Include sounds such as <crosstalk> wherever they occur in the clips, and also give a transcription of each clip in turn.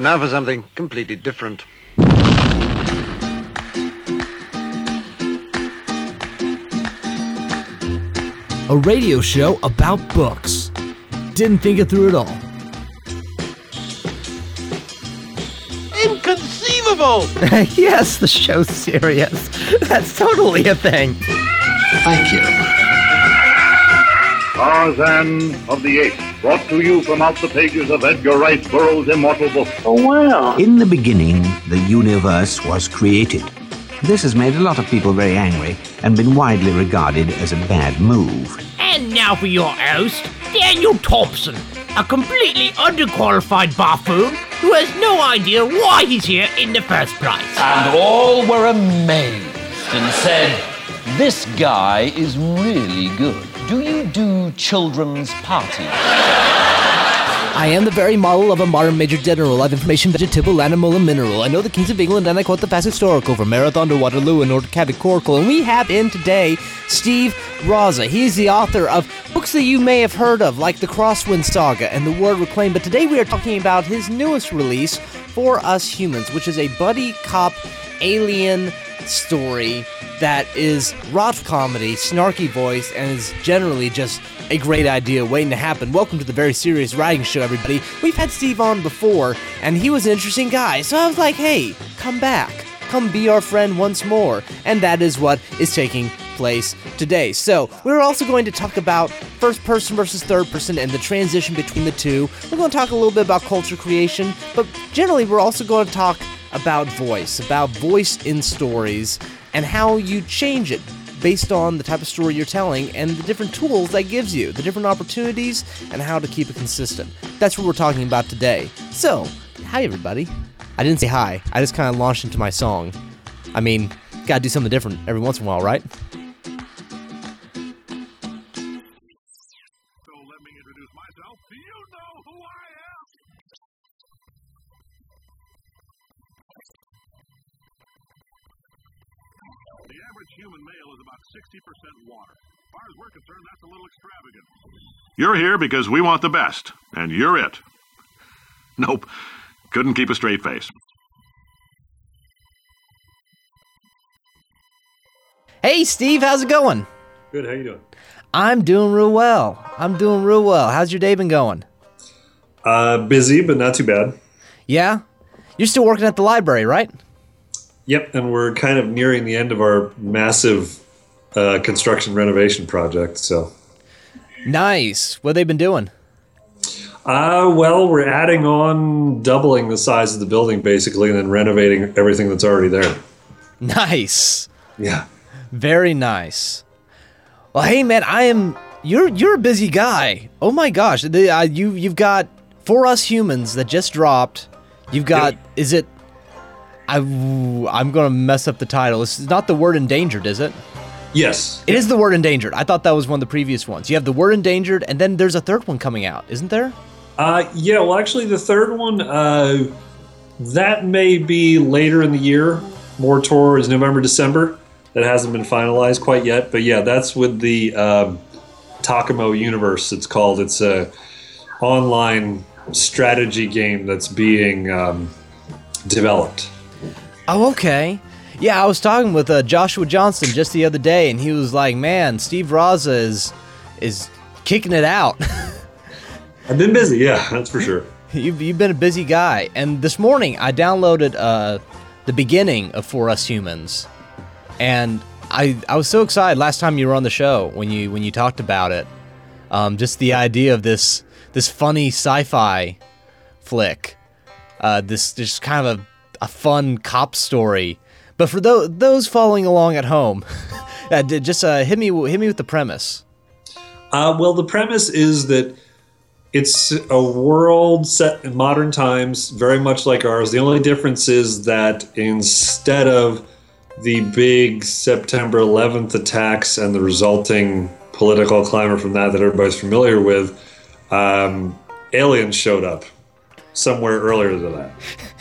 And now for something completely different. A radio show about books. Didn't think it through at all. Inconceivable! <laughs> yes, the show's serious. That's totally a thing. Thank you. Tarzan of the Apes, brought to you from out the pages of Edgar Rice Burroughs' immortal book. Oh, wow. In the beginning, the universe was created. This has made a lot of people very angry and been widely regarded as a bad move. And now for your host, Daniel Thompson, a completely underqualified buffoon who has no idea why he's here in the first place. And all were amazed and said, This guy is really good. Do you do children's parties? I am the very model of a modern major general. I've information, vegetable, animal, and mineral. I know the kings of England, and I quote the past historical from Marathon to Waterloo and North Categorical. And we have in today Steve Rzasa. He's the author of books that you may have heard of, like The Crosswind Saga and The Word Reclaimed. But today we are talking about his newest release, For Us Humans, which is a buddy cop alien story that is rough comedy, snarky voice, and is generally just a great idea waiting to happen. Welcome to the Very Serious Writing Show, everybody. We've had Steve on before, and he was an interesting guy, so I was like, hey, come back. Come be our friend once more. And that is what is taking place today. So, we're also going to talk about first person versus third person and the transition between the two. We're going to talk a little bit about culture creation, but generally, we're also going to talk about voice, about voice in stories, and how you change it based on the type of story you're telling and the different tools that gives you, the different opportunities, and how to keep it consistent. That's what we're talking about today. So, hi everybody. I didn't say hi, I just kind of launched into my song. I mean, gotta do something different every once in a while, right? Average human male is about 60% water. As far as we're concerned, that's a little extravagant. You're here because we want the best, and you're it. Nope. Couldn't keep a straight face. Hey Steve, how's it going? Good. How you doing? I'm doing real well. I'm doing real well. How's your day been going? Uh, busy, but not too bad. Yeah? You're still working at the library, right? Yep, and we're kind of nearing the end of our massive uh, construction renovation project. So, Nice. What they been doing? uh, well, we're adding on doubling the size of the building basically, and then renovating everything that's already there. Nice. Yeah. Very nice. Well, hey man, I am you're you're a busy guy. Oh my gosh, the, uh, you you've got for us humans that just dropped. You've got Yep. is it? I I'm gonna mess up the title. It's not the word endangered, is it? Yes. It is the word endangered. I thought that was one of the previous ones. You have the word endangered, and then there's a third one coming out, isn't there? Uh, yeah. Well, actually, the third one uh, that may be later in the year, more towards November, December. That hasn't been finalized quite yet, but yeah, that's with the um, Takamo universe. It's called. It's a online strategy game that's being um, developed. Oh, okay. Yeah, I was talking with uh, Joshua Johnson just the other day, and he was like, "Man, Steve Rzasa is is kicking it out." <laughs> I've been busy, yeah, that's for sure. <laughs> You've, you've been a busy guy. And this morning, I downloaded uh, the beginning of For Us Humans, and I I was so excited last time you were on the show when you when you talked about it. Um, just the idea of this this funny sci-fi flick, uh, this just kind of a, a fun cop story. But for those those following along at home, <laughs> uh, just uh, hit me hit me with the premise. Uh, well, the premise is that it's a world set in modern times, very much like ours. The only difference is that instead of the big September 11th attacks and the resulting political climate from that that everybody's familiar with, um, aliens showed up somewhere earlier than that. <laughs>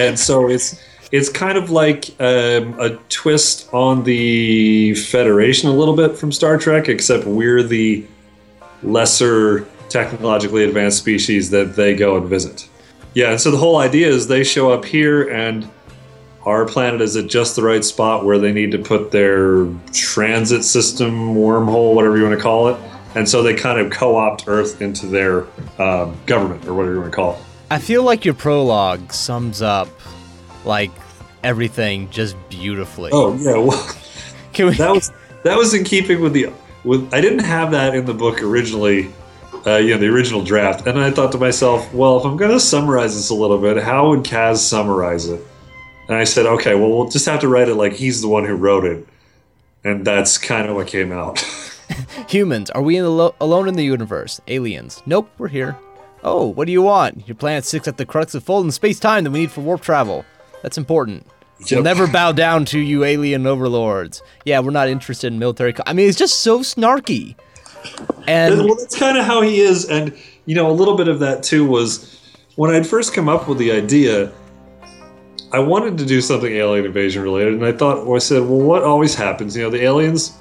and so it's it's kind of like um, a twist on the Federation a little bit from Star Trek, except we're the lesser technologically advanced species that they go and visit. Yeah, and so the whole idea is they show up here, and our planet is at just the right spot where they need to put their transit system, wormhole, whatever you want to call it. And so they kind of co opt Earth into their um, government, or whatever you want to call it. I feel like your prologue sums up like everything just beautifully. Oh, yeah, well, <laughs> Can we? that was that was in keeping with the with I didn't have that in the book originally, uh, you know, the original draft, and I thought to myself, well, if I'm going to summarize this a little bit, how would Kaz summarize it? And I said, okay, well, we'll just have to write it like he's the one who wrote it, and that's kind of what came out. <laughs> Humans, are we in the lo- alone in the universe? Aliens. Nope, we're here. Oh, what do you want? Your planet sits at the crux of fold in space time that we need for warp travel. That's important. We'll never bow down to you alien overlords. Yeah, we're not interested in military. Co- I mean, it's just so snarky. And well, that's kind of how he is, and you know, a little bit of that too was when I'd first come up with the idea. I wanted to do something alien invasion related, and I thought, well, I said, well, what always happens? You know, the aliens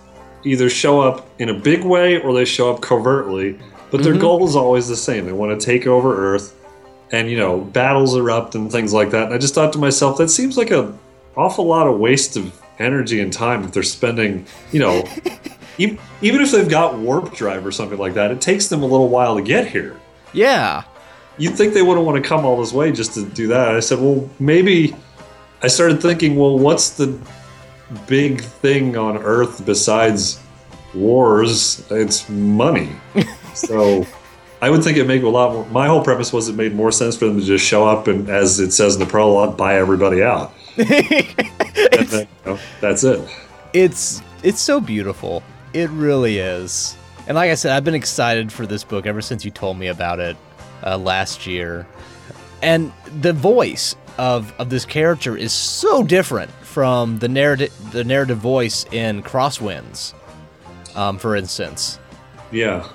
either show up in a big way or they show up covertly, but their mm-hmm. goal is always the same. They want to take over Earth, and you know, battles erupt and things like that. And I just thought to myself, that seems like a awful lot of waste of energy and time if they're spending, you know, <laughs> e- even if they've got warp drive or something like that, it takes them a little while to get here. yeah, You'd think they wouldn't want to come all this way just to do that. I said, well, maybe. I started thinking, well, what's the big thing on Earth besides wars? It's money. <laughs> so I would think it made a lot more. My whole premise was it made more sense for them to just show up and, as it says in the prologue, buy everybody out. <laughs> then, you know, that's it. it's it's so beautiful. It really is. And like I said, I've been excited for this book ever since you told me about it uh, last year. And the voice of of this character is so different from the narrative the narrative voice in Crosswinds, um, for instance. Yeah.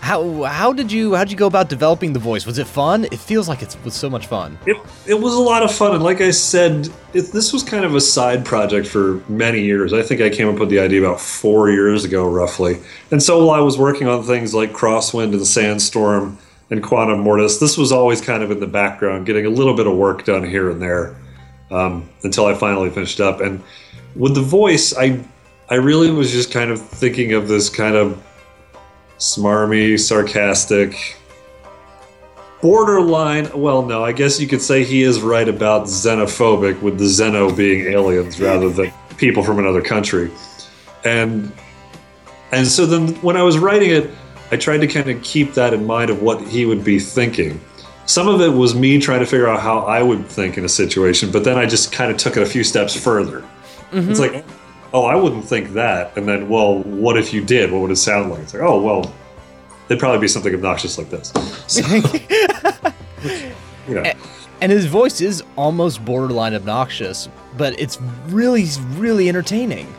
How how did you how did you go about developing the voice? Was it fun? It feels like it was so much fun. It, it was a lot of fun, and like I said, it, this was kind of a side project for many years. I think I came up with the idea about four years ago, roughly. And so while I was working on things like Crosswind and Sandstorm and Quantum Mortis, this was always kind of in the background, getting a little bit of work done here and there um, until I finally finished up. And with the voice, I I really was just kind of thinking of this kind of smarmy, sarcastic, borderline. Well, no, I guess you could say he is right about xenophobic, with the xeno being aliens rather than people from another country. And and so then when I was writing it, I tried to kind of keep that in mind of what he would be thinking. Some of it was me trying to figure out how I would think in a situation, but then I just kind of took it a few steps further. It's mm-hmm. like, oh, I wouldn't think that. And then, well, what if you did? What would it sound like? It's like, oh, well, it'd probably be something obnoxious like this. So, <laughs> you know, And his voice is almost borderline obnoxious, but it's really really entertaining.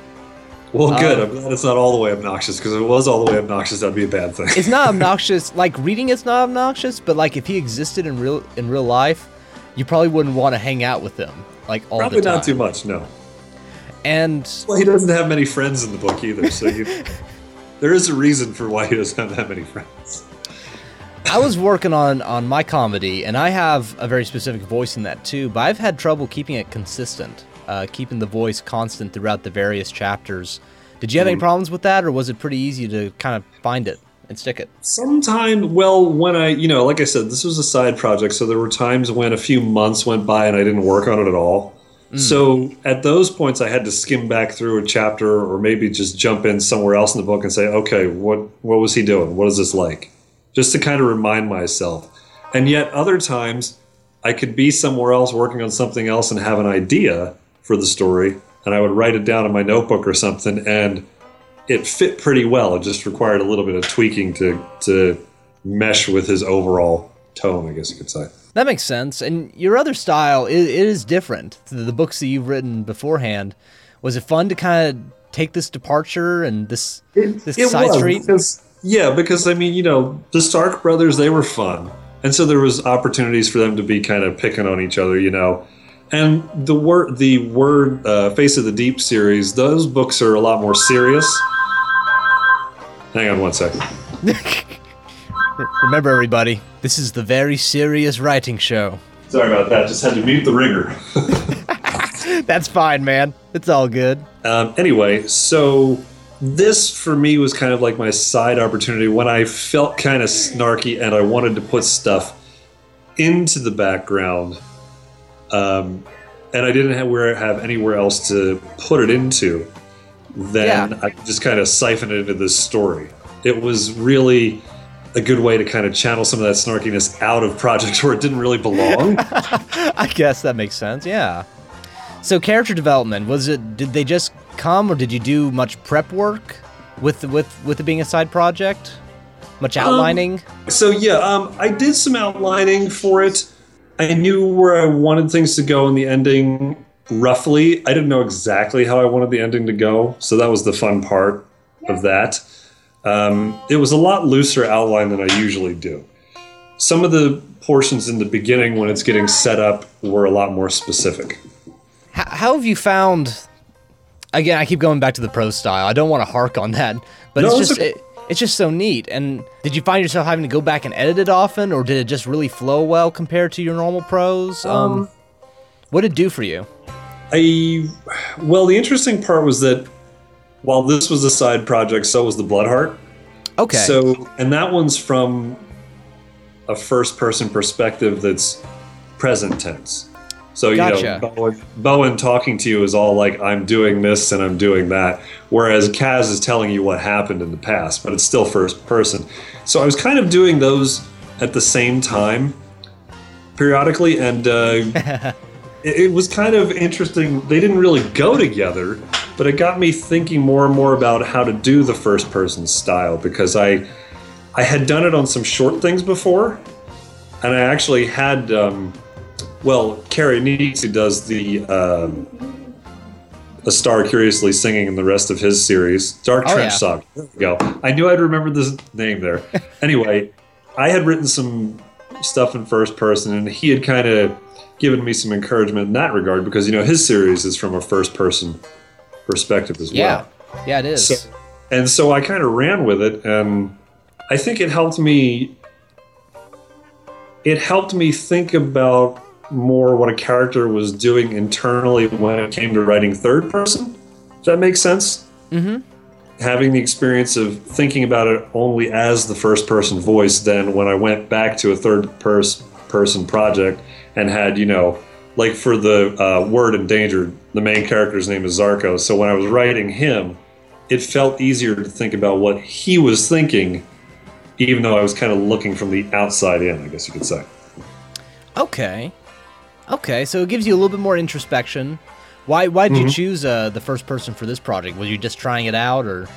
well, good. uh, I'm glad it's not all the way obnoxious because if it was all the way obnoxious, that'd be a bad thing. it's not <laughs> obnoxious like reading it's not obnoxious but like if he existed in real in real life you probably wouldn't want to hang out with him like all Probably the time not too much, no. And Well, he doesn't have many friends in the book either, so you, <laughs> there is a reason for why he doesn't have that many friends. i was working on on my comedy and i have a very specific voice in that too but i've had trouble keeping it consistent uh, keeping the voice constant throughout the various chapters did you have any problems with that or was it pretty easy to kind of find it and stick it Sometime, well, when I, you know, like I said, this was a side project, so there were times when a few months went by and I didn't work on it at all. Mm. So at those points, I had to skim back through a chapter, or maybe just jump in somewhere else in the book and say, okay, what what was he doing? What is this like? Just to kind of remind myself. And yet, other times, I could be somewhere else working on something else and have an idea for the story, and I would write it down in my notebook or something, and it fit pretty well. It just required a little bit of tweaking to to mesh with his overall tone, I guess you could say. That makes sense. And your other style is, it is different to the books that you've written beforehand. Was it fun to kind of take this departure and this this side street? because yeah, because I mean, you know, the Stark brothers they were fun, and so there was opportunities for them to be kind of picking on each other, you know. And the word the word uh, Face of the Deep series, those books are a lot more serious. Hang on one second. <laughs> Remember, everybody, This is the very serious writing show. Sorry about that. Just had to mute the ringer. <laughs> That's fine, man. It's all good. Um, anyway, so this for me was kind of like my side opportunity when I felt kind of snarky and I wanted to put stuff into the background, um, and I didn't have where have anywhere else to put it into. Then Yeah. I just kind of siphoned it into this story. It was really a good way to kind of channel some of that snarkiness out of projects <laughs> where it didn't really belong. <laughs> I guess that makes sense. Yeah. So character development was it? Did they just come, or did you do much prep work with with with it being a side project? Much outlining. So yeah, um, I did some outlining for it. I knew where I wanted things to go in the ending roughly. I didn't know exactly how I wanted the ending to go, so that was the fun part of that. Um, it was a lot looser outline than I usually do. Some of the portions in the beginning, when it's getting set up, were a lot more specific. How, how have you found? Again, I keep going back to the prose style. I don't want to hark on that, but No, it's it's just okay. it, it's just so neat. And did you find yourself having to go back and edit it often, or did it just really flow well compared to your normal prose? Um, what did it do for you? I well, the interesting part was that while this was a side project, so was the Bloodheart. Okay. So, and that one's from a first person perspective that's present tense. So, you know, Bowen, Bowen talking to you is all like, I'm doing this and I'm doing that. Whereas Kaz is telling you what happened in the past, but it's still first person. So I was kind of doing those at the same time periodically. And uh, <laughs> it, it was kind of interesting. They didn't really go together, but it got me thinking more and more about how to do the first person style because I I had done it on some short things before, and I actually had um, well, Kerry who does the um, A Star Curiously Singing in the rest of his series, Dark Oh, Trench yeah. Saga. There we go. I knew I'd remember this name there. <laughs> anyway, I had written some stuff in first person, and he had kind of given me some encouragement in that regard because you know his series is from a first person perspective as yeah, well. yeah, it is. So, and so I kind of ran with it, and I think it helped me. It helped me think about more what a character was doing internally when it came to writing third person. Does that make sense? Mhm. Having the experience of thinking about it only as the first person voice, then when I went back to a third pers- person project and had, you know, like for the uh, Word Endangered, the main character's name is Zarko. So when I was writing him, it felt easier to think about what he was thinking, even though I was kind of looking from the outside in, I guess you could say. Okay. Okay, so it gives you a little bit more introspection. Why why did Mm-hmm. you choose uh, the first person for this project? Was you just trying it out or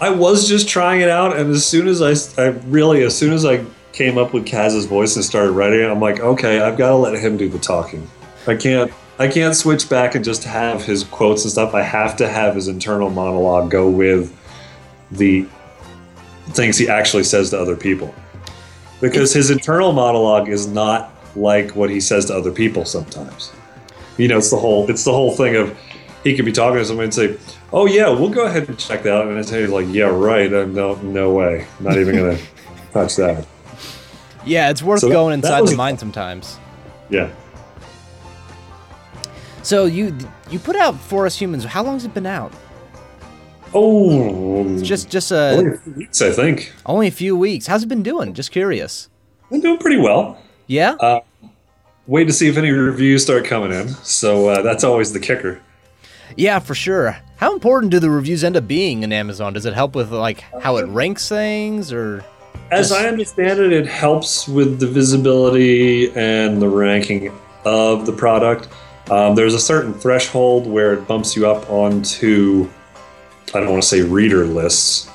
I was just trying it out, and as soon as I, I really, as soon as I came up with Kaz's voice and started writing it, I'm like, okay, I've got to let him do the talking. I can't, I can't switch back and just have his quotes and stuff. I have to have his internal monologue go with the things he actually says to other people, because his internal monologue is not like what he says to other people sometimes. You know, it's the whole, it's the whole thing of he could be talking to somebody and say, "Oh yeah, we'll go ahead and check that," out. and it's like, "Yeah, right. Uh, no, no way. Not even gonna <laughs> touch that." Yeah, it's worth So that- going that inside was- the mind sometimes. Yeah. So you you put out For Us Humans. How long has it been out? Oh, Just just a, only uh, a few weeks, I think. only a few weeks. How's it been doing? Just curious. I'm doing pretty well. Yeah. Uh, Wait to see if any reviews start coming in. So uh, that's always the kicker. yeah, for sure. How important do the reviews end up being in Amazon? Does it help with like how it ranks things or? As Just- I understand it, it helps with the visibility and the ranking of the product. Um, there's a certain threshold where it bumps you up onto, I don't want to say reader lists,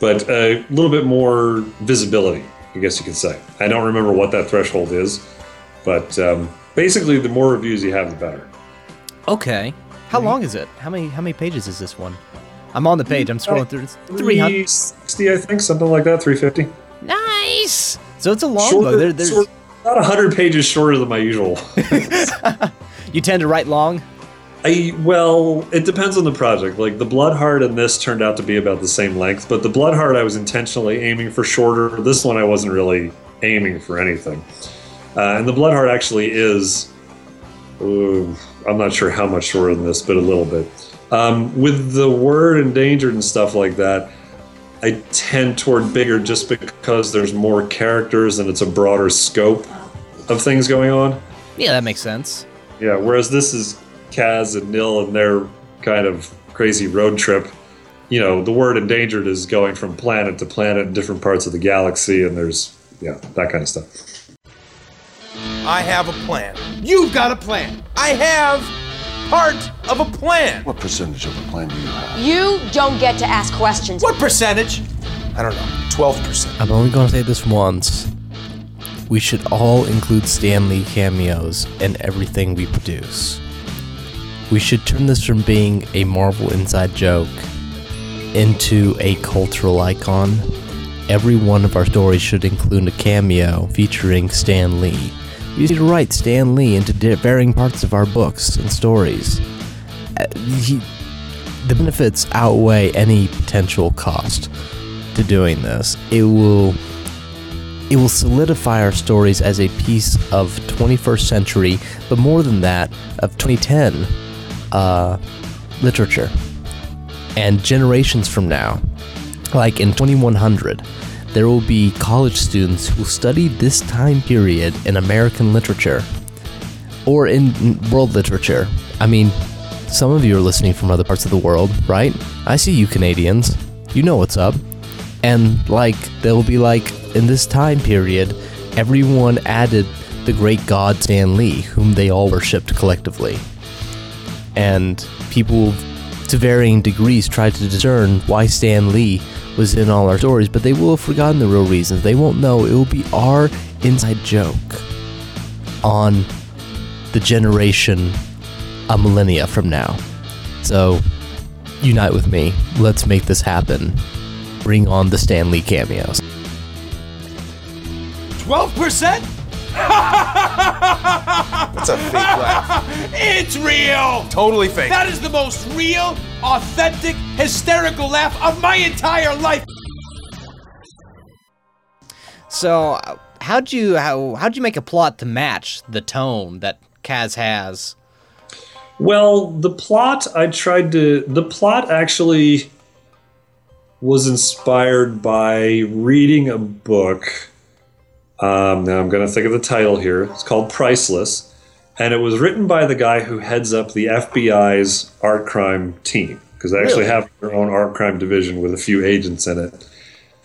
but a little bit more visibility, I guess you could say. I don't remember what that threshold is, but um, basically, the more reviews you have, the better. Okay. How long is it? How many how many pages is this one? I'm on the page. I'm scrolling through. It's 300. 360, I think, something like that, 350. Nice. So it's a long Shorter- book. There, there's, short- about 100 pages shorter than my usual. <laughs> <laughs> you tend to write long. I well, it depends on the project. Like the Bloodheart and this turned out to be about the same length, but the Bloodheart I was intentionally aiming for shorter. This one I wasn't really aiming for anything. Uh, and the Bloodheart actually is, ooh, I'm not sure how much shorter than this, but a little bit. Um, with the word endangered and stuff like that, I tend toward bigger just because there's more characters and it's a broader scope of things going on. Yeah, that makes sense. Yeah, whereas this is Kaz and Nil and their kind of crazy road trip. You know, the word endangered is going from planet to planet in different parts of the galaxy, and there's, yeah, that kind of stuff. I have a plan. You've got a plan. I have part of a plan. What percentage of a plan do you have? You don't get to ask questions. What percentage? I don't know. 12%. I'm only going to say this once. We should all include Stan Lee cameos in everything we produce. We should turn this from being a Marvel inside joke into a cultural icon. Every one of our stories should include a cameo featuring Stan Lee. We need to write Stan Lee into varying parts of our books and stories. Uh, he- the benefits outweigh any potential cost to doing this. It will it will solidify our stories as a piece of 21st century, but more than that, of 2010 uh, literature. And generations from now, like in 2100, there will be college students who will study this time period in American literature or in in world literature. I mean, some of you are listening from other parts of the world, right? I see you Canadians. You know what's up. And like, they'll be like, in this time period, everyone added the great god Stan Lee, whom they all worshipped collectively. And people, to varying degrees, tried to discern why Stan Lee was in all our stories, but they will have forgotten the real reasons. They won't know. It will be our inside joke on the generation a millennia from now. So, unite with me. Let's make this happen. Bring on the Stan Lee cameos. 12%? That's a fake laugh. <laughs> It's real! Totally fake. That is the most real, authentic, hysterical laugh of my entire life. So, how'd you how how'd you make a plot to match the tone that Kaz has? Well, the plot I tried to. The plot actually was inspired by reading a book. Um, now I'm going to think of the title here. It's called Priceless, and it was written by the guy who heads up the FBI's art crime team because they actually Really? have their own art crime division with a few agents in it.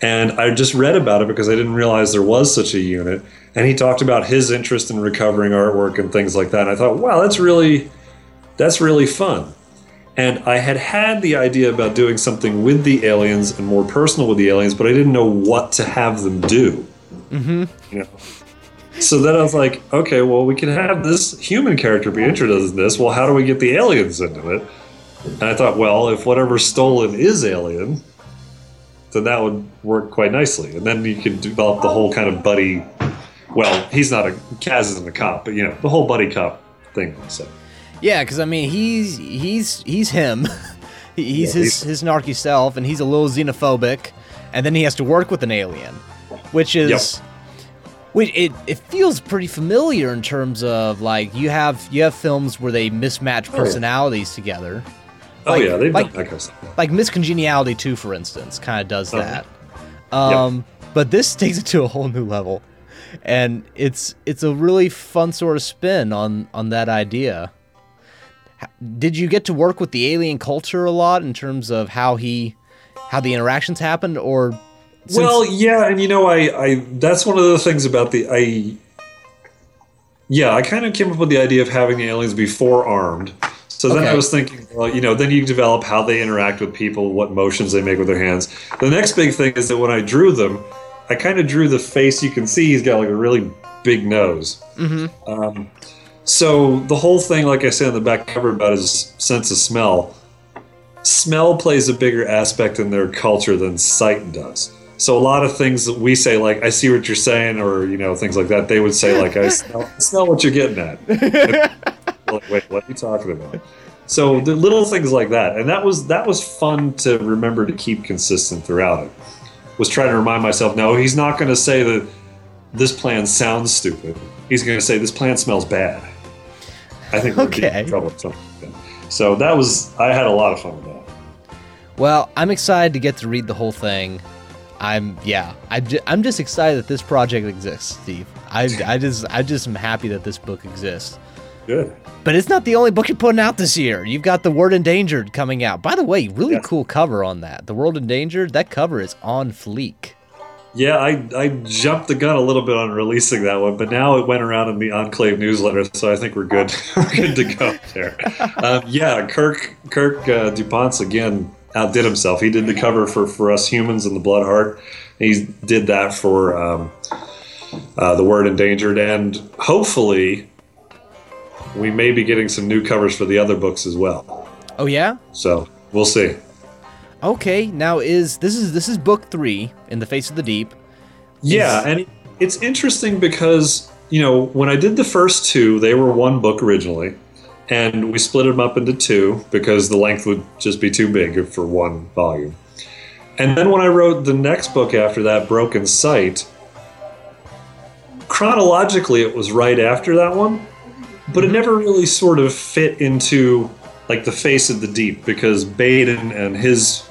And I just read about it because I didn't realize there was such a unit. And he talked about his interest in recovering artwork and things like that. And I thought, wow, that's really that's really fun. And I had had the idea about doing something with the aliens and more personal with the aliens, but I didn't know what to have them do. Mm-hmm. You know. So then I was like, okay, well, we can have this human character be interested in this. Well, how do we get the aliens into it? And I thought, well, if whatever's stolen is alien, then that would work quite nicely. And then you could develop the whole kind of buddy. Well, he's not a Kaz isn't a cop, but you know the whole buddy cop thing. So Yeah, because I mean, he's he's he's him. <laughs> He's Yeah, his he's- his narky self, and he's a little xenophobic, and then he has to work with an alien, which is. Which it, it feels pretty familiar in terms of like you have you have films where they mismatch Oh, personalities together. oh yeah, they've like- done that kind of stuff. like Miss Congeniality too, for instance kind of does Uh-huh. that um but this <laughs> takes it to a whole new level and it's it's a really fun sort of spin on on that idea did you get to work with the alien culture a lot in terms of how he how the interactions happened or since- well, yeah, and you know, I, I that's one of the things about the I. Yeah, I kind of came up with the idea of having the aliens be forearmed. So then I was thinking, well, you know, then you develop how they interact with people, what motions they make with their hands. The next big thing is that when I drew them, I kind of drew the face. You can see he's got like a really big nose. Mhm. Um, so the whole thing, like I said on the back cover about his sense of smell, smell plays a bigger aspect in their culture than sight does. So a lot of things that we say, like "I see what you're saying," or you know things like that, they would say like "I smell, smell what you're getting at." <laughs> like, wait, what are you talking about? So the little things like that, and that was that was fun to remember to keep consistent throughout it. Was trying to remind myself, no, he's not going to say that this plan sounds stupid. He's going to say this plan smells bad. I think we're Okay. in trouble. with something like that. So that was I had a lot of fun with that. Well, I'm excited to get to read the whole thing. I'm yeah. I'm just, I'm just excited that this project exists, Steve. I, I just I just am happy that this book exists. Good. But it's not the only book you're putting out this year. You've got The Word Endangered coming out. By the way, really cool cover on that. The World Endangered, that cover is on fleek. Yeah, I, I jumped the gun a little bit on releasing that one, but now it went around in the Enclave newsletter, so I think we're good. <laughs> we're good to go there. <laughs> Um, yeah, Kirk Kirk uh, DouPonce's again outdid himself. He did the cover for for us humans and the Blood Heart. He did that for um, uh, the Word Endangered, and hopefully, we may be getting some new covers for the other books as well. Oh yeah? So we'll see. Okay, now is this is this is book 3 in the face of the deep. Yeah, and it's interesting because you know when I did the first two, they were one book originally, and we split them up into two because the length would just be too big for one volume. And then when I wrote the next book after that, Broken Sight, chronologically it was right after that one, but it mm-hmm. never really sort of fit into like the face of the deep because Baden and his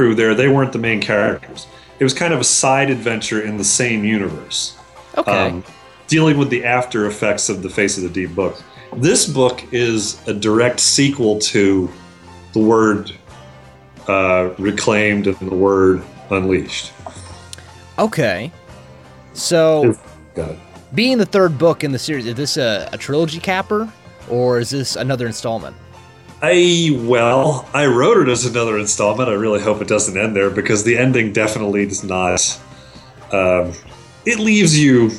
crew there, they weren't the main characters. It was kind of a side adventure in the same universe. Okay. dealing with the after effects of the Face of the Deep book. This book is a direct sequel to the word uh, reclaimed and the word unleashed. Okay. So, being the third book in the series, is this a, a trilogy capper or is this another installment? I well, I wrote it as another installment. I really hope it doesn't end there because the ending definitely does not. Um, it leaves you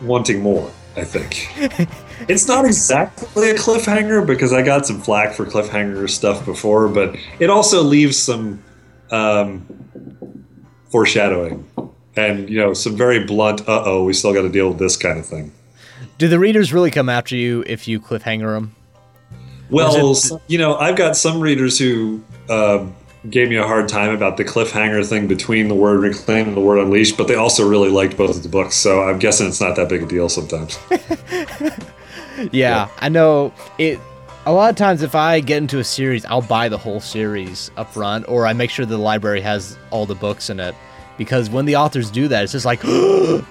wanting more. I think <laughs> it's not exactly a cliffhanger because I got some flack for cliffhanger stuff before, but it also leaves some um, foreshadowing and you know some very blunt. Uh oh, we still got to deal with this kind of thing. Do the readers really come after you if you cliffhanger them? Well, Was you know, I've got some readers who uh, gave me a hard time about the cliffhanger thing between the word reclaim and the word unleashed, but they also really liked both of the books, so I'm guessing it's not that big a deal sometimes. <laughs> Yeah, I know it. A lot of times, if I get into a series, I'll buy the whole series up front, or I make sure the library has all the books in it. Because when the authors do that, it's just like, <gasps> for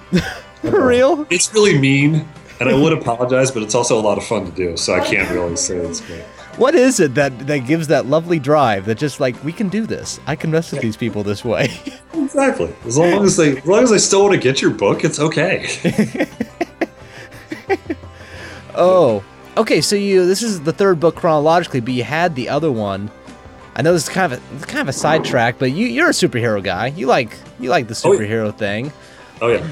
real? It's really mean, and I would apologize, but it's also a lot of fun to do, so I can't really say it's great. What is it that that gives that lovely drive that just like we can do this? I can mess with these people this way. <laughs> Exactly. As long as they, as long as they still want to get your book, it's okay. <laughs> oh, okay. So you this is the third book chronologically, but you had the other one. I know this is kind of a kind of a sidetrack, but you you're a superhero guy. You like you like the Oh, yeah. superhero thing. Oh yeah.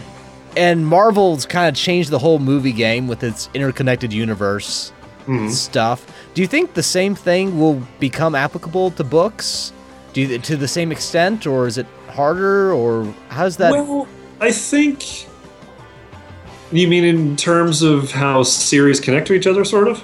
And Marvel's kind of changed the whole movie game with its interconnected universe Mm-hmm. stuff. Do you think the same thing will become applicable to books? Do you, to the same extent, or is it harder, or how's that? Well, I think. You mean in terms of how series connect to each other, sort of?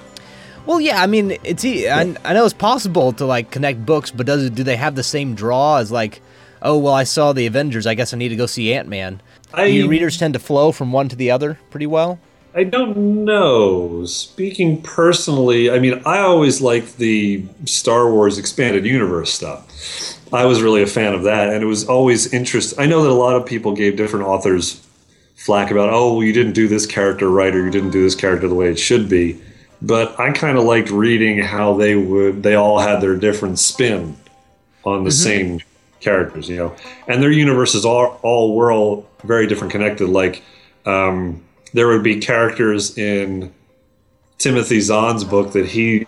Well, yeah, I mean, it's I know it's possible to like connect books, but does it, do they have the same draw as like, oh well, I saw the Avengers, I guess I need to go see Ant Man. Do your readers tend to flow from one to the other pretty well? I don't know. Speaking personally, I mean, I always liked the Star Wars expanded universe stuff. I was really a fan of that, and it was always interest. I know that a lot of people gave different authors flack about, oh, well, you didn't do this character right, or you didn't do this character the way it should be. But I kind of liked reading how they would. They all had their different spin on the mm-hmm. same characters, you know, and their universes are all were all very different, connected. Like um, there would be characters in Timothy Zahn's book that he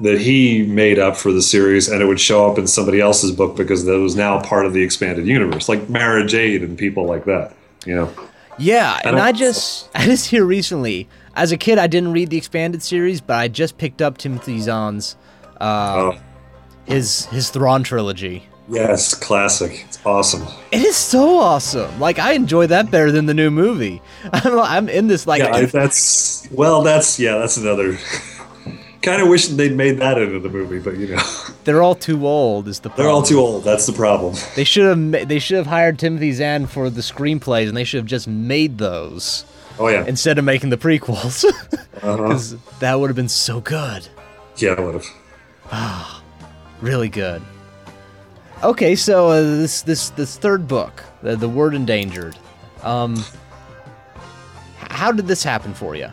that he made up for the series, and it would show up in somebody else's book because that was now part of the expanded universe, like Mara Jade and people like that. You know, Yeah, and I just <laughs> I just hear recently. As a kid, I didn't read the expanded series, but I just picked up Timothy Zahn's uh, Oh. his his Thrawn trilogy. Yes, classic. It's awesome. It is so awesome. Like I enjoy that better than the new movie. <laughs> I'm, I'm in this like yeah, that's well, that's yeah, that's another. <laughs> kind of wish they'd made that into the movie, but you know, <laughs> They're all too old. Is the problem. they're all too old. That's the problem. They should have they should have hired Timothy Zahn for the screenplays, and they should have just made those Oh yeah, instead of making the prequels, uh-huh. that would have been so good, yeah, I would have. <sighs> really good. Okay, so uh, this this this third book, the, the Word Endangered. Um, how did this happen for you?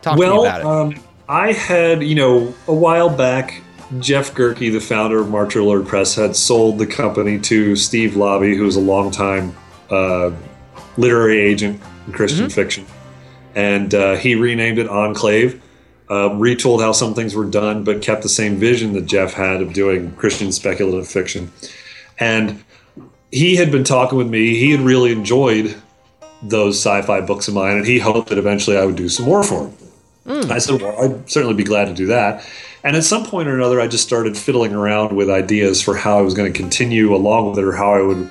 Talk to me well, about it. um, I had, you know, a while back, Jeff Gerke, the founder of Marcher Lord Press, had sold the company to Steve Laube, who was a longtime uh, literary agent in Christian fiction. And uh, he renamed it Enclave, uh, retold how some things were done, but kept the same vision that Jeff had of doing Christian speculative fiction. And he had been talking with me. He had really enjoyed those sci-fi books of mine, and he hoped that eventually I would do some more for him. I said, "Well, I'd certainly be glad to do that." And at some point or another, I just started fiddling around with ideas for how I was going to continue along with it, or how I would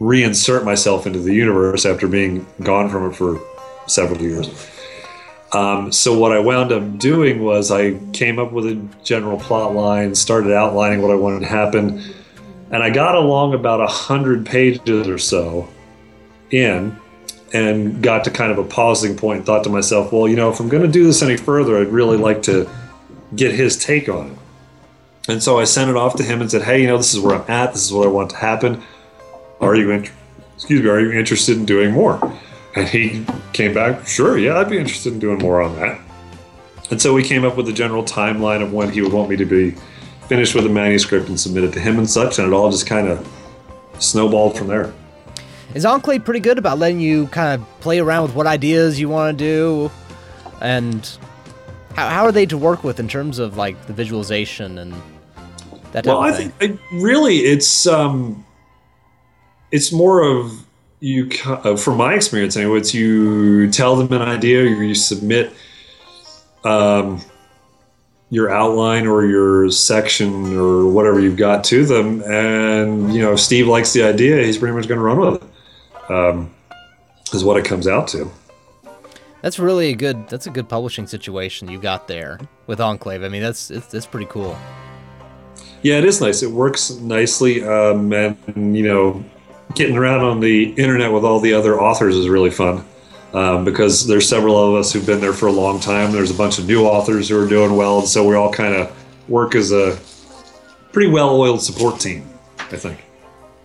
reinsert myself into the universe after being gone from it for several years. Um, so what I wound up doing was I came up with a general plot line, started outlining what I wanted to happen, and I got along about a hundred pages or so in, and got to kind of a pausing point. And thought to myself, well, you know, if I'm going to do this any further, I'd really like to get his take on it. And so I sent it off to him and said, hey, you know, this is where I'm at. This is what I want to happen. Are you int- excuse me? Are you interested in doing more? And he came back, sure, yeah, I'd be interested in doing more on that. And so we came up with a general timeline of when he would want me to be finished with the manuscript and submit it to him and such, and it all just kind of snowballed from there. Is Enclave pretty good about letting you kind of play around with what ideas you want to do, and how, how are they to work with in terms of like the visualization and that type well, of I thing? think I, really it's um, it's more of you. Uh, from my experience, anyway, it's you tell them an idea, you, you submit um, your outline or your section or whatever you've got to them, and you know if Steve likes the idea, he's pretty much going to run with it. Um, is what it comes out to. That's really a good. That's a good publishing situation you got there with Enclave. I mean, that's it's, that's pretty cool. Yeah, it is nice. It works nicely, um, and you know, getting around on the internet with all the other authors is really fun um, because there's several of us who've been there for a long time. There's a bunch of new authors who are doing well, and so we all kind of work as a pretty well-oiled support team. I think.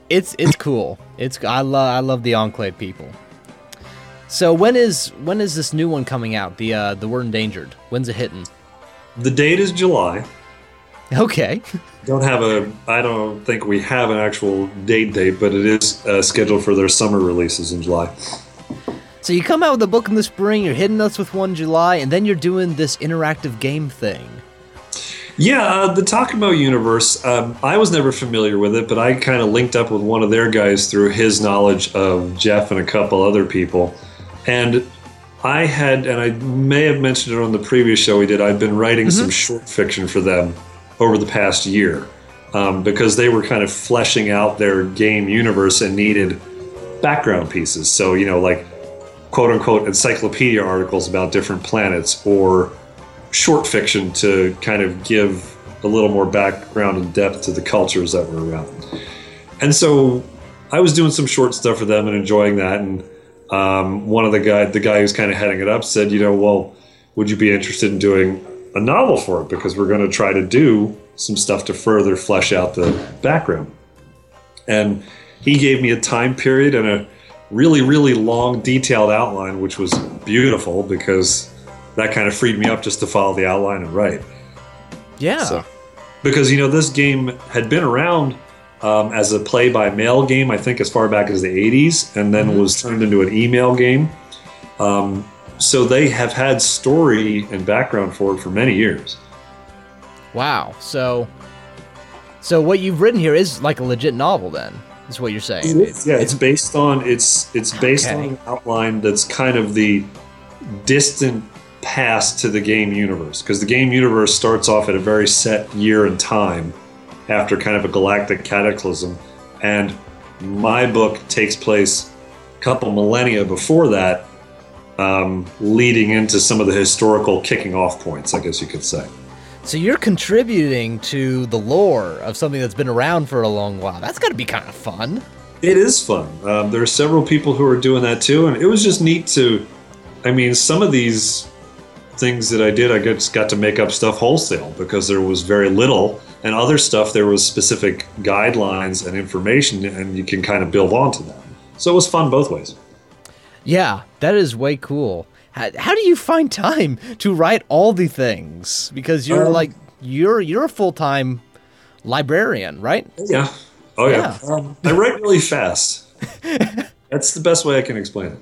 It's it's cool. It's I love I love the Enclave people. So when is when is this new one coming out? The uh the word endangered. When's it hitting? The date is July. Okay. Don't have a. I don't think we have an actual date date, but it is uh, scheduled for their summer releases in July. So you come out with a book in the spring, you're hitting us with one July, and then you're doing this interactive game thing. Yeah, uh, the Takamo universe. Um, I was never familiar with it, but I kind of linked up with one of their guys through his knowledge of Jeff and a couple other people, and I had, and I may have mentioned it on the previous show we did. I'd been writing some short fiction for them over the past year um, because they were kind of fleshing out their game universe and needed background pieces. So you know, like quote unquote encyclopedia articles about different planets or short fiction to kind of give a little more background and depth to the cultures that were around. And so I was doing some short stuff for them and enjoying that. And um, one of the guy, the guy who's kind of heading it up, said, you know, well, would you be interested in doing a novel for it? Because we're going to try to do some stuff to further flesh out the background. And he gave me a time period and a really, really long, detailed outline, which was beautiful because that kind of freed me up just to follow the outline and write. Yeah. So, because you know this game had been around um, as a play by mail game, I think as far back as the '80s, and then was turned into an email game. Um, so they have had story and background for it for many years. Wow. So so what you've written here is like a legit novel then. Is what you're saying. yeah, it's based on it's it's based Okay. on an outline that's kind of the distant past to the game universe because the game universe starts off at a very set year and time after kind of a galactic cataclysm and my book takes place a couple millennia before that um, leading into some of the historical kicking off points i guess you could say So you're contributing to the lore of something that's been around for a long while. That's got to be kind of fun. It is fun. Um, there are several people who are doing that too, and it was just neat to. I mean, some of these things that I did, I just got to make up stuff wholesale because there was very little, and other stuff there was specific guidelines and information, and you can kind of build onto them. So it was fun both ways. Yeah, that is way cool. How, how do you find time to write all the things? Because you're Um, like you're you're a full time librarian, right? Yeah. Oh yeah. Um, I write really fast. <laughs> That's the best way I can explain it.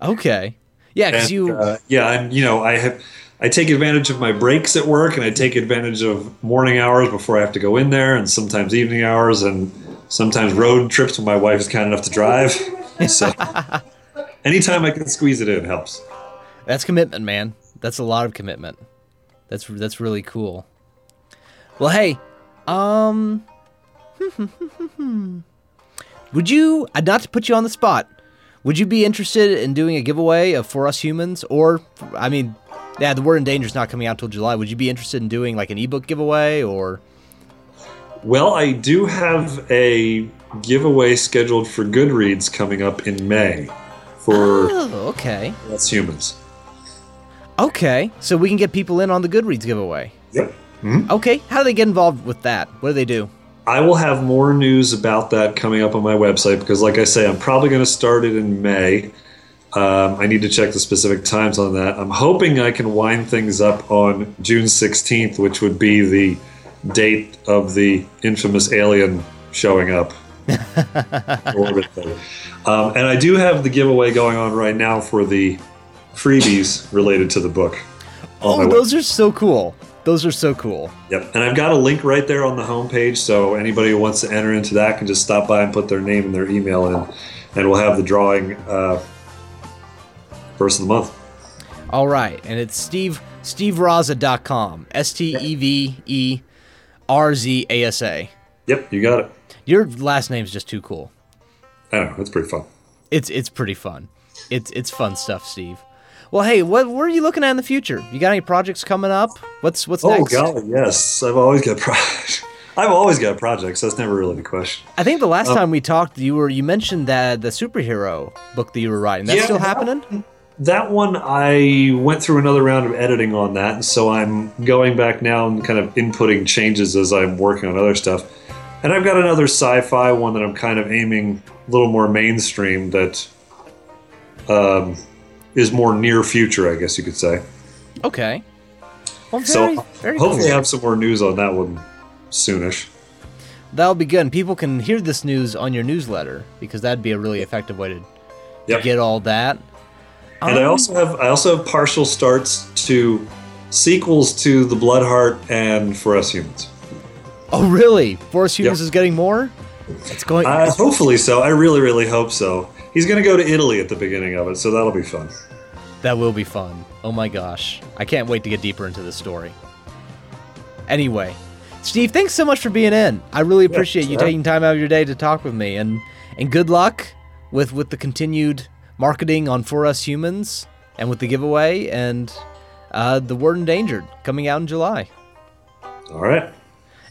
Okay. Yeah, because you. uh, yeah, and you know, I have I take advantage of my breaks at work, and I take advantage of morning hours before I have to go in there, and sometimes evening hours, and sometimes road trips when my wife is kind enough to drive. <laughs> <laughs> So anytime I can squeeze it in helps. That's commitment, man. That's a lot of commitment. That's that's really cool. Well, hey, um, <laughs> would you? uh, Not to put you on the spot. Would you be interested in doing a giveaway of For Us Humans, or I mean, yeah, the Word Endangered is not coming out until July. Would you be interested in doing like an ebook giveaway, or? Well, I do have a giveaway scheduled for Goodreads coming up in May for Oh, okay. That's Humans. Okay, so we can get people in on the Goodreads giveaway. Yep. Okay, how do they get involved with that? What do they do? I will have more news about that coming up on my website because, like I say, I'm probably going to start it in May. Um, I need to check the specific times on that. I'm hoping I can wind things up on June 16th, which would be the date of the infamous alien showing up. <laughs> Um, and I do have the giveaway going on right now for the freebies related to the book. Oh, those are so cool. Those are so cool. Yep, and I've got a link right there on the homepage, so anybody who wants to enter into that can just stop by and put their name and their email in, and we'll have the drawing uh, first of the month. All right, and it's Steve SteveRzasa.com. S T E V E R Z A S A. Yep, you got it. Your last name's just too cool. I don't know, it's pretty fun. It's it's pretty fun. It's it's fun stuff, Steve. Well, hey, what what are you looking at in the future? You got any projects coming up? What's what's oh next? Oh God, yes, I've always got <laughs> projects. I've always got projects. That's never really the question. I think the last Um, time we talked, you were you mentioned that the superhero book that you were writing. That's Yeah, still happening? That one, I went through another round of editing on that, so I'm going back now and kind of inputting changes as I'm working on other stuff. And I've got another sci-fi one that I'm kind of aiming a little more mainstream that um, is more near future, I guess you could say. Okay. Well, very, so very hopefully cool. have some more news on that one soonish. That'll be good. And people can hear this news on your newsletter because that'd be a really effective way to, to Yep. get all that. And I Um, also have I also have partial starts to sequels to The Bloodheart and For Us Humans. Oh, really? For Us Humans Yep. is getting more? It's going. Uh, hopefully so. I really, really hope so. He's going to go to Italy at the beginning of it, so that'll be fun. That will be fun. Oh my gosh. I can't wait to get deeper into this story. Anyway, Steve, thanks so much for being in. I really appreciate you taking time out of your day to talk with me and and good luck with with the continued marketing on For Us Humans and with the giveaway and uh, the Word Endangered coming out in July. All right.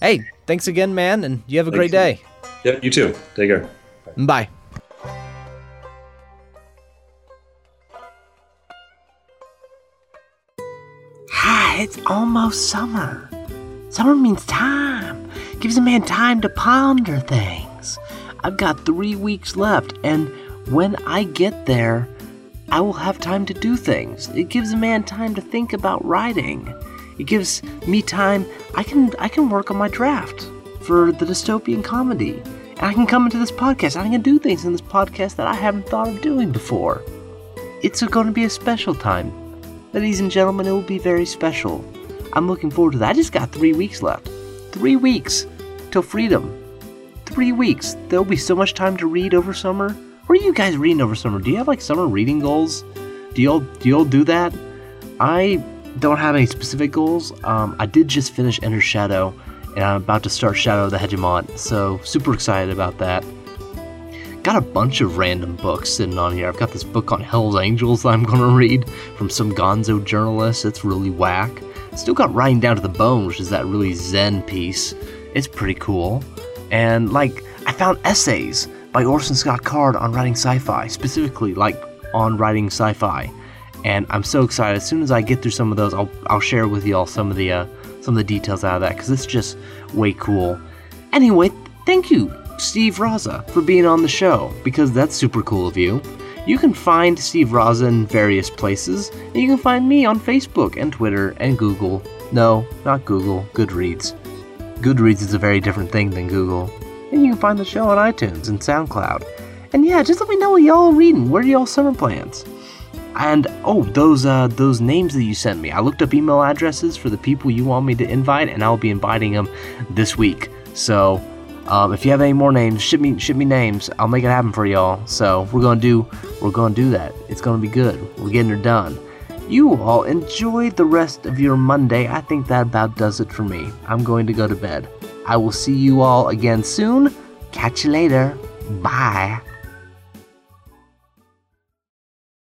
Hey, thanks again, man, and you have a great day. Yep, you too. Take care. Bye. Hi, it's almost summer. Summer means time. Gives a man time to ponder things. I've got three weeks left, and when I get there, I will have time to do things. It gives a man time to think about writing. It gives me time. I can I can work on my draft for the dystopian comedy, and I can come into this podcast. I can do things in this podcast that I haven't thought of doing before. It's going to be a special time. Ladies and gentlemen, it will be very special. I'm looking forward to that. I just got three weeks left. Three weeks till freedom. Three weeks. There'll be so much time to read over summer. What are you guys reading over summer? Do you have like summer reading goals? Do y'all do y'all do that? I don't have any specific goals. Um, I did just finish Ender's Shadow, and I'm about to start Shadow of the Hegemon. So super excited about that got a bunch of random books sitting on here. I've got this book on Hell's Angels that I'm going <laughs> to read from some gonzo journalist. It's really whack. Still got Writing Down to the Bone, which is that really zen piece. It's pretty cool. And like, I found essays by Orson Scott Card on writing sci-fi, specifically like on writing sci-fi. And I'm so excited. As soon as I get through some of those, I'll I'll share with y'all some of the uh, some of the details out of that because it's just way cool. Anyway, thank you, Steve Rzasa, for being on the show because that's super cool of you. You can find Steve Rzasa in various places, and you can find me on Facebook and Twitter and Google. No, not Google, Goodreads. Goodreads is a very different thing than Google. And you can find the show on iTunes and SoundCloud. And yeah, just let me know what y'all are reading. Where are y'all summer plans? And oh, those uh, those names that you sent me. I looked up email addresses for the people you want me to invite, and I'll be inviting them this week. So um, if you have any more names, ship me ship me names. I'll make it happen for y'all. So we're gonna do we're gonna do that. It's gonna be good. We're getting her done. You all enjoy the rest of your Monday. I think that about does it for me. I'm going to go to bed. I will see you all again soon. Catch you later. Bye.